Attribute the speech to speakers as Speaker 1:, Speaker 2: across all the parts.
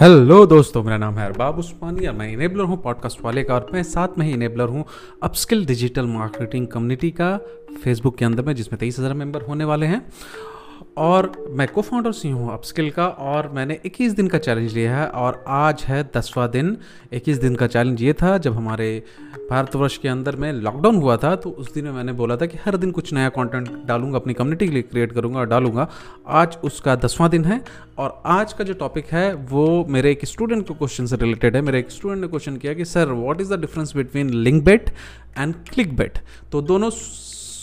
Speaker 1: Hello दोस्तों, मेरा नाम है अरबाब उस्मानी और मैं इनेबलर हूँ पॉडकास्ट वाले का, और मैं साथ में ही इनेबलर हूँ अपस्किल डिजिटल मार्केटिंग कम्युनिटी का फेसबुक के अंदर में, जिसमें तेईस हज़ार मेंबर होने वाले हैं। और मैं को फाउंडर सी हूँ अपस्किल का और मैंने 21 दिन का चैलेंज लिया है और आज है दसवां दिन। 21 दिन का चैलेंज ये था जब हमारे भारतवर्ष के अंदर में लॉकडाउन हुआ था तो उस दिन में मैंने बोला था कि हर दिन कुछ नया कंटेंट डालूँगा, अपनी कम्युनिटी के लिए क्रिएट करूँगा और डालूँगा। आज उसका दसवां दिन है और आज का जो टॉपिक है वो मेरे एक स्टूडेंट को क्वेश्चन से रिलेटेड है। मेरे एक स्टूडेंट ने क्वेश्चन किया कि sir what is the difference between link bait and click bait तो दोनों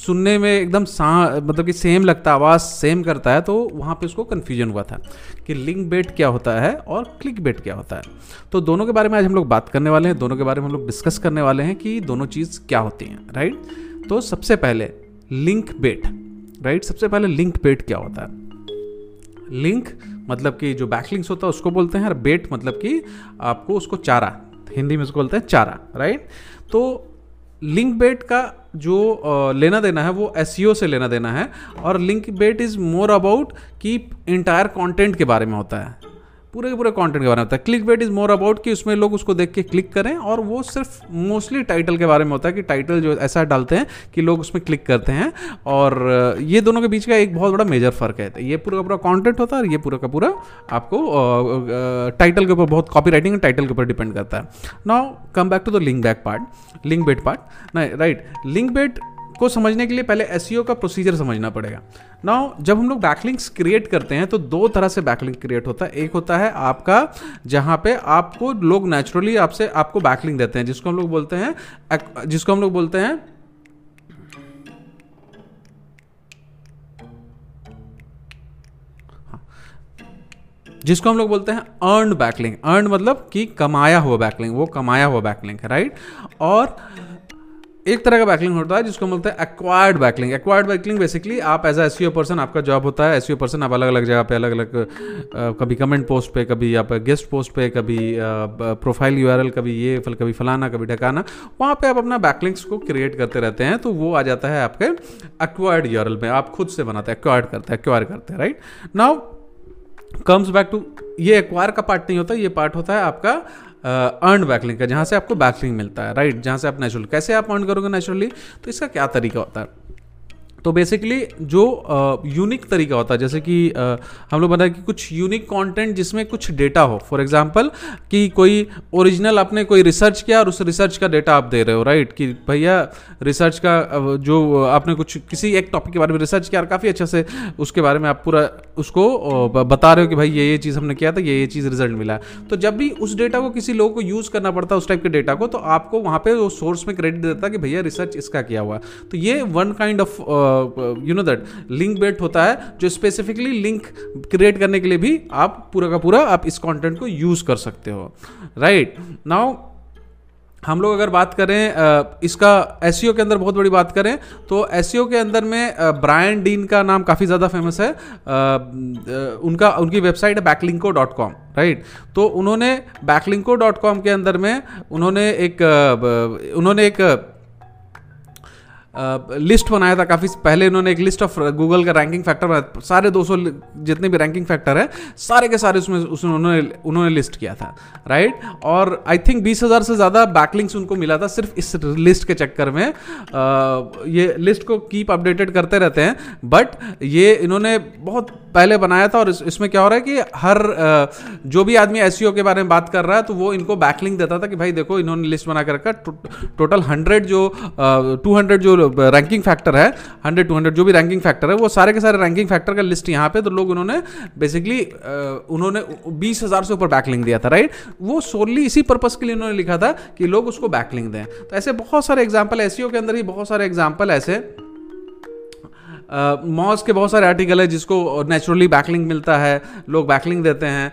Speaker 1: सुनने में एकदम सा मतलब कि सेम लगता है आवाज़ सेम करता है तो वहाँ पे उसको कन्फ्यूज़न हुआ था कि लिंक बेट क्या होता है और क्लिक बेट क्या होता है। तो दोनों के बारे में आज हम लोग बात करने वाले हैं, दोनों के बारे में हम लोग डिस्कस करने वाले हैं कि दोनों चीज़ क्या होती हैं राइट तो सबसे पहले लिंक बेट राइट सबसे पहले लिंक बेट क्या होता है? लिंक मतलब कि जो बैकलिंक्स होता है, उसको बोलते हैं, और बेट मतलब कि आपको उसको चारा, हिंदी में उसको बोलते हैं चारा राइट तो लिंक बेट का जो लेना देना है, वो एस e से लेना देना है। और link bait is more about कि इंटायर कंटेंट के बारे में होता है। पूरे के पूरे कंटेंट के बारे में होता है। Click bait is more about कि उसमें लोग उसको देख के क्लिक करें और वो सिर्फ़ मोस्टली टाइटल के बारे में होता है कि टाइटल जो ऐसा डालते हैं कि लोग उसमें क्लिक करते हैं। और ये दोनों के बीच का एक बहुत बड़ा मेजर फ़र्क है। ये पूरा का पूरा कॉन्टेंट होता है और ये पूरा का पूरा आपको टाइटल के ऊपर बहुत कॉपी राइटिंग टाइटल के ऊपर डिपेंड करता है। Now come back to the link back part link bait part right link bait को समझने के लिए पहले एस e का प्रोसीजर समझना पड़ेगा। नाउ जब हम लोग बैकलिंक्स क्रिएट करते हैं तो दो तरह से बैकलिंक क्रिएट होता है। एक होता है आपका, जहाँ पे आपको लोग नेचुरली आपसे, आपको बैकलिंक देते हैं, जिसको हम लोग बोलते हैं जिसको हम लोग बोलते हैं जिसको हम लोग बोलते हैं अर्न बैकलिंग अर्न मतलब कि कमाया हुआ बैकलिंग वो कमाया हुआ बैकलिंग है राइट और एक तरह का बैकलिंग होता है, जिसको बोलते हैं acquired backlink acquired backlink basically आप एज एस पर्सन आपका जॉब होता है एस पर्सन आप अलग अलग जगह पे अलग अलग कभी कमेंट पोस्ट पे, कभी आप गेस्ट पोस्ट पे, कभी प्रोफ़ाइल यू कभी ये, फल, कभी फलाना, कभी ढकाना, वहाँ पे आप अपना बैकलिंग्स को क्रिएट करते रहते हैं तो वो आ जाता है आपके एक्वायर्ड यूआरएल में. आप खुद से बनाते हैं एक्वायर्ड करते हैं एक्वायर करते हैं right now comes back to ये एक्वायर का पार्ट नहीं होता, ये पार्ट होता है आपका अर्न बैकलिंग का, जहाँ से आपको बैकलिंग मिलता है राइट जहाँ से आप नेचुरल कैसे आप अर्न करोगे नेचुरली तो इसका क्या तरीका होता है? तो बेसिकली जो यूनिक तरीका होता है जैसे कि uh, हम लोग बताए कि कुछ यूनिक कंटेंट जिसमें कुछ डेटा हो। फॉर एग्जांपल कि कोई ओरिजिनल आपने कोई रिसर्च किया और उस रिसर्च का डेटा आप दे रहे हो राइट कि भैया रिसर्च का जो आपने कुछ किसी एक टॉपिक के बारे में रिसर्च किया और काफ़ी अच्छे से उसके बारे में आप पूरा उसको बता रहे हो कि भाई ये ये चीज़ हमने किया था ये ये चीज़ रिज़ल्ट मिला तो जब भी उस डेटा को किसी लोगों को यूज़ करना पड़ता है उस टाइप के डेटा को तो आपको वहाँ पे वो सोर्स में क्रेडिट देता है कि भैया रिसर्च इसका किया हुआ तो ये one kind of you know that link bait होता है, जो स्पेसिफिकली लिंक क्रिएट करने के लिए भी आप पूरा का पूरा आप इस कंटेंट को यूज़ कर सकते हो। Right right? नाउ हम लोग अगर बात करें इसका एस e के अंदर बहुत बड़ी बात करें तो एस e के अंदर में ब्रायन डीन का नाम काफ़ी ज़्यादा फ़ेमस है। उनका, उनकी वेबसाइट है बैकलिंको डॉट कॉम राइट तो उन्होंने बैकलिंको डॉट कॉम के अंदर में, उन्होंने एक उन्होंने एक लिस्ट बनाया था काफ़ी पहले इन्होंने एक लिस्ट ऑफ़ गूगल का रैंकिंग फैक्टर बनाया सारे 200 जितने भी रैंकिंग फैक्टर है सारे के सारे उसमें उसमें उन्होंने उन्होंने लिस्ट किया था राइट और आई थिंक बीस हज़ार से ज़्यादा बैकलिंग्स उनको मिला था सिर्फ़ इस लिस्ट के चक्कर में। आ, ये लिस्ट को कीप अपडेटेड करते रहते हैं बट ये इन्होंने बहुत पहले बनाया था और इस, इसमें क्या हो रहा है कि हर जो भी आदमी एस e के बारे में बात कर रहा है तो वो इनको बैकलिंग देता था कि भाई देखो इन्होंने लिस्ट बना कर रखा टोटल हंड्रेड जो टू हंड्रेड जो रैंकिंग फैक्टर है हंड्रेड टू हंड्रेड जो भी रैंकिंग फैक्टर है वो सारे के सारे रैंकिंग फैक्टर का लिस्ट यहाँ पे तो लोग उन्होंने बेसिकली उन्होंने बीस हज़ार से ऊपर बैकलिंग दिया था राइट वो सोनली इसी पर्पज़ के लिए उन्होंने लिखा था कि लोग उसको बैकलिंग दें। तो ऐसे बहुत सारे एग्ज़ाम्पल एस के अंदर ही बहुत सारे एग्ज़ाम्पल ऐसे। Uh, के बहुत सारे आर्टिकल है जिसको नेचुरली बैकलिंग मिलता है लोग बैकलिंग देते हैं।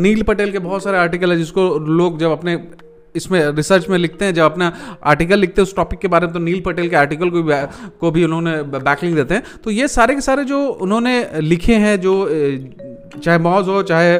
Speaker 1: नील पटेल के बहुत सारे आर्टिकल है जिसको लोग जब अपने इसमें रिसर्च में लिखते हैं जब अपना आर्टिकल लिखते हैं उस टॉपिक के बारे में तो नील पटेल के आर्टिकल को भी को भी उन्होंने बैकलिंग देते हैं। तो ये सारे के सारे जो उन्होंने लिखे हैं जो चाहे मॉज हो, चाहे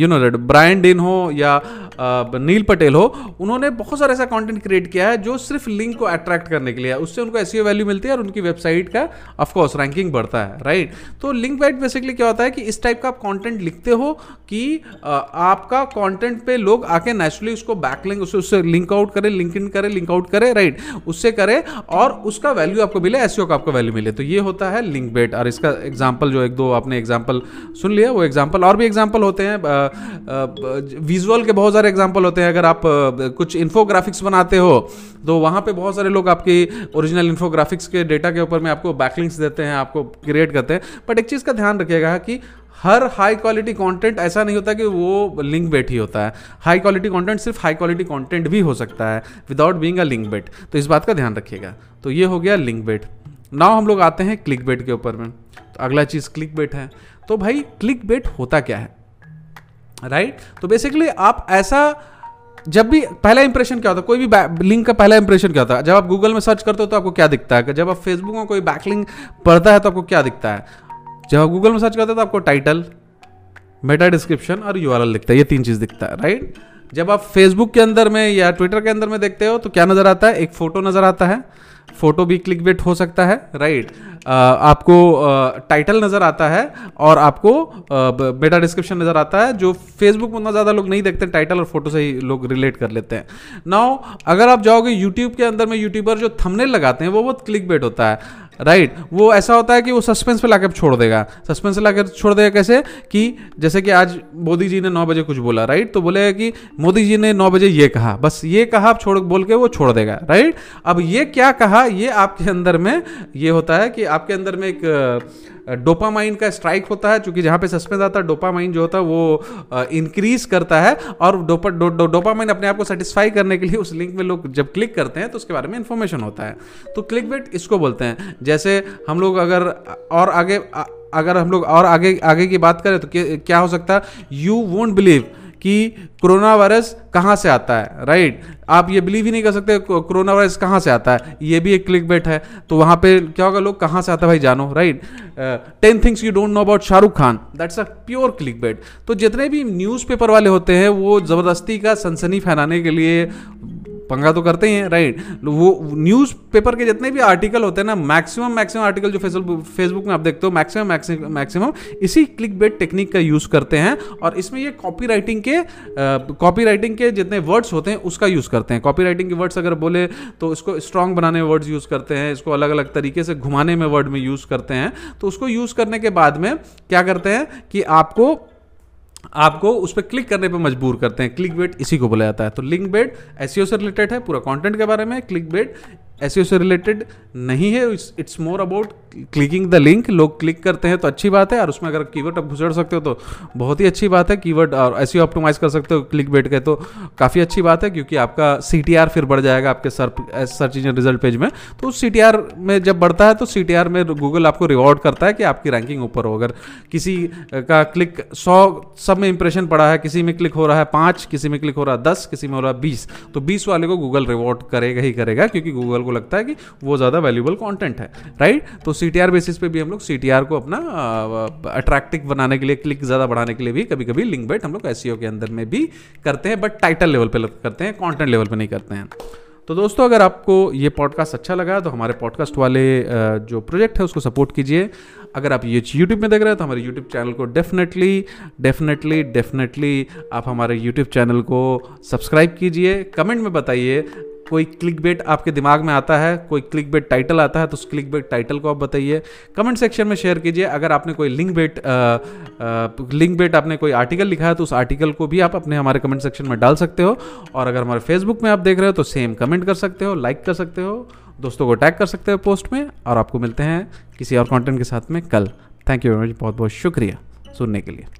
Speaker 1: यू नो ब्रायन डिन हो या नील पटेल हो, उन्होंने बहुत सारा ऐसा कंटेंट क्रिएट किया है जो सिर्फ़ लिंक को अट्रैक्ट करने के लिए है। उससे उनको ऐसी वैल्यू मिलती है और उनकी वेबसाइट का ऑफकोर्स रैंकिंग बढ़ता है राइट तो लिंक वेट बेसिकली क्या होता है कि इस टाइप का आप कॉन्टेंट लिखते हो कि आपका कॉन्टेंट पे लोग आके नेचुरली उसको बैकलिंग उससे उससे लिंक आउट करें लिंक इन करें लिंक आउट करें राइट उससे करें और उसका वैल्यू आपको मिले एस का आपको वैल्यू मिले। तो ये होता है लिंक बेट और इसका एग्ज़ाम्पल जो एक दो आपने एग्ज़ाम्पल सुन लिया, वो एग्ज़ाम्पल और भी एग्ज़ाम्पल होते हैं विजुअल के बहुत सारे एग्ज़ाम्पल होते हैं, अगर आप कुछ इन्फोग्राफिक्स बनाते हो तो वहाँ पे बहुत सारे लोग आपकी ओरिजिनल इन्फोग्राफिक्स के डेटा के ऊपर में आपको बैकलिंग्स देते हैं, आपको क्रिएट करते हैं बट एक चीज़ का ध्यान रखिएगा कि हर हाई क्वालिटी कंटेंट ऐसा नहीं होता कि वो लिंक बेट ही होता है। हाई क्वालिटी कंटेंट सिर्फ़ हाई क्वालिटी कंटेंट भी हो सकता है without being a link bait तो इस बात का ध्यान रखिएगा। तो ये हो गया लिंक बेट नाउ हम लोग आते हैं क्लिक बेट के ऊपर में। तो अगला चीज़ क्लिक बेट है। तो भाई क्लिक बेट होता क्या है? Right right? तो बेसिकली आप ऐसा जब भी पहला इंप्रेशन क्या होता? है कोई भी लिंक का पहला इंप्रेशन क्या होता? है जब आप गूगल में सर्च करते हो तो आपको क्या दिखता है? जब आप फेसबुक में कोई बैकलिंक पढ़ता है तो आपको क्या दिखता है? जब आप गूगल में सर्च करते हो तो आपको टाइटल मेटा डिस्क्रिप्शन और यू दिखता है। ये तीन चीज़ दिखता है। राइट जब आप फेसबुक के अंदर में या ट्विटर के अंदर में देखते हो तो क्या नज़र आता है? एक फ़ोटो नज़र आता है। फ़ोटो भी क्लिक बेट हो सकता है राइट आपको टाइटल नज़र आता है और आपको बेटा डिस्क्रिप्शन नज़र आता है, जो फेसबुक में उतना ज़्यादा लोग नहीं देखते टाइटल और फ़ोटो से ही लोग रिलेट कर लेते हैं। नाउ अगर आप जाओगे यूट्यूब के अंदर में यूट्यूबर जो थंबनेल लगाते हैं, वो बहुत क्लिक बेट होता है। राइट वो ऐसा होता है कि वो सस्पेंस पे लाकर छोड़ देगा। सस्पेंस पे लाकर छोड़ देगा कैसे? कि जैसे कि आज मोदी जी ने नौ बजे कुछ बोला राइट तो बोलेगा कि मोदी जी ने नौ बजे ये कहा। बस ये कहा आप छोड़, बोल के वो छोड़ देगा राइट अब ये क्या कहा? ये आपके अंदर में, ये होता है कि आपके अंदर में एक डोपामाइन का स्ट्राइक होता है क्योंकि जहाँ पे सस्पेंस आता है डोपामाइन जो होता है वो इंक्रीज करता है और डोपा डो, डो, डोपामाइन अपने आप को सेटिस्फाई करने के लिए उस लिंक में लोग जब क्लिक करते हैं तो उसके बारे में इंफॉर्मेशन होता है। तो क्लिक बेट इसको बोलते हैं। जैसे हम लोग अगर और आगे अगर हम लोग और आगे आगे की बात करें तो क्या हो सकता है? यू वोंट बिलीव कि कोरोना वायरस कहाँ से आता है राइट आप ये बिलीव ही नहीं कर सकते कोरोना वायरस कहाँ से आता है। ये भी एक क्लिक बेट है। तो वहाँ पे क्या होगा लोग? कहाँ से आता है भाई जानो right ten things you don't know about Shahrukh Khan that's a pure click bait तो जितने भी न्यूज़पेपर वाले होते हैं, वो ज़बरदस्ती का सनसनी फैलाने के लिए पंगा तो करते ही हैं राइट वो न्यूज़ पेपर के जितने भी आर्टिकल होते हैं ना मैक्सिमम मैक्सिमम आर्टिकल जो फेसबुक फेसबुक में आप देखते हो मैक्सिमम मैक्सिमम इसी क्लिक बेट टेक्निक का यूज़ करते हैं और इसमें ये कॉपी राइटिंग के कॉपी राइटिंग के जितने वर्ड्स होते हैं, उसका यूज़ करते हैं। कॉपी राइटिंग के वर्ड्स अगर बोले तो इसको स्ट्रॉन्ग बनाने में वर्ड्स यूज़ करते हैं, इसको अलग अलग तरीके से घुमाने में वर्ड में यूज़ करते हैं। तो उसको यूज़ करने के बाद में क्या करते हैं कि आपको आपको उस पर क्लिक करने पर मजबूर करते हैं। क्लिक बेट इसी को बोला जाता है। तो लिंक बेट एस से रिलेटेड है, पूरा कंटेंट के बारे में। क्लिक बेट एस से रिलेटेड नहीं है it's more about clicking the link लोग क्लिक करते हैं तो अच्छी बात है, और उसमें अगर कीवर्ड आप घुसड़ सकते हो तो बहुत ही अच्छी बात है कीवर्ड और ऐसे ऑप्टोमाइज कर सकते हो क्लिक बैठ के तो काफ़ी अच्छी बात है, क्योंकि आपका सीटीआर फिर बढ़ जाएगा आपके सर सर्च इंजन रिज़ल्ट पेज में। तो उस सीटीआर में जब बढ़ता है तो सीटीआर में गूगल आपको रिवॉर्ड करता है कि आपकी रैंकिंग ऊपर हो। अगर किसी का क्लिक सौ, सब में इंप्रेशन पड़ा है, किसी में क्लिक हो रहा है पाँच, किसी में क्लिक हो रहा है दस, किसी में हो रहा है बीस तो बीस वाले को गूगल रिवॉर्ड करेगा ही करेगा, क्योंकि गूगल को लगता है कि वो ज़्यादा वैल्यूबल कॉन्टेंट है राइट तो सी बेसिस पे भी हम लोग सी को अपना अट्रैक्टिव बनाने के लिए क्लिक ज़्यादा बढ़ाने के लिए भी कभी कभी लिंक बेट हम लोग एस के अंदर में भी करते हैं बट टाइटल लेवल पे करते हैं कॉन्टेंट लेवल पे नहीं करते हैं। तो दोस्तों, अगर आपको ये पॉडकास्ट अच्छा लगा तो हमारे पॉडकास्ट वाले जो प्रोजेक्ट है उसको सपोर्ट कीजिए। अगर आप ये यूट्यूब में देख रहे हैं तो हमारे यूट्यूब चैनल को डेफिनेटली डेफिनेटली डेफिनेटली आप हमारे यूट्यूब चैनल को सब्सक्राइब कीजिए। कमेंट में बताइए कोई क्लिक बेट आपके दिमाग में आता है, कोई क्लिक बेट टाइटल आता है तो उस क्लिक बेट टाइटल को आप बताइए। कमेंट सेक्शन में शेयर कीजिए। अगर आपने कोई लिंक बेट लिंक बेट आपने कोई आर्टिकल लिखा है तो उस आर्टिकल को भी आप अपने हमारे कमेंट सेक्शन में डाल सकते हो। और अगर हमारे फेसबुक में आप देख रहे हो तो सेम कमेंट कर सकते हो लाइक कर सकते हो, दोस्तों को टैग कर सकते हो पोस्ट में। और आपको मिलते हैं किसी और कंटेंट के साथ में कल। थैंक यू वेरी मच बहुत बहुत शुक्रिया सुनने के लिए।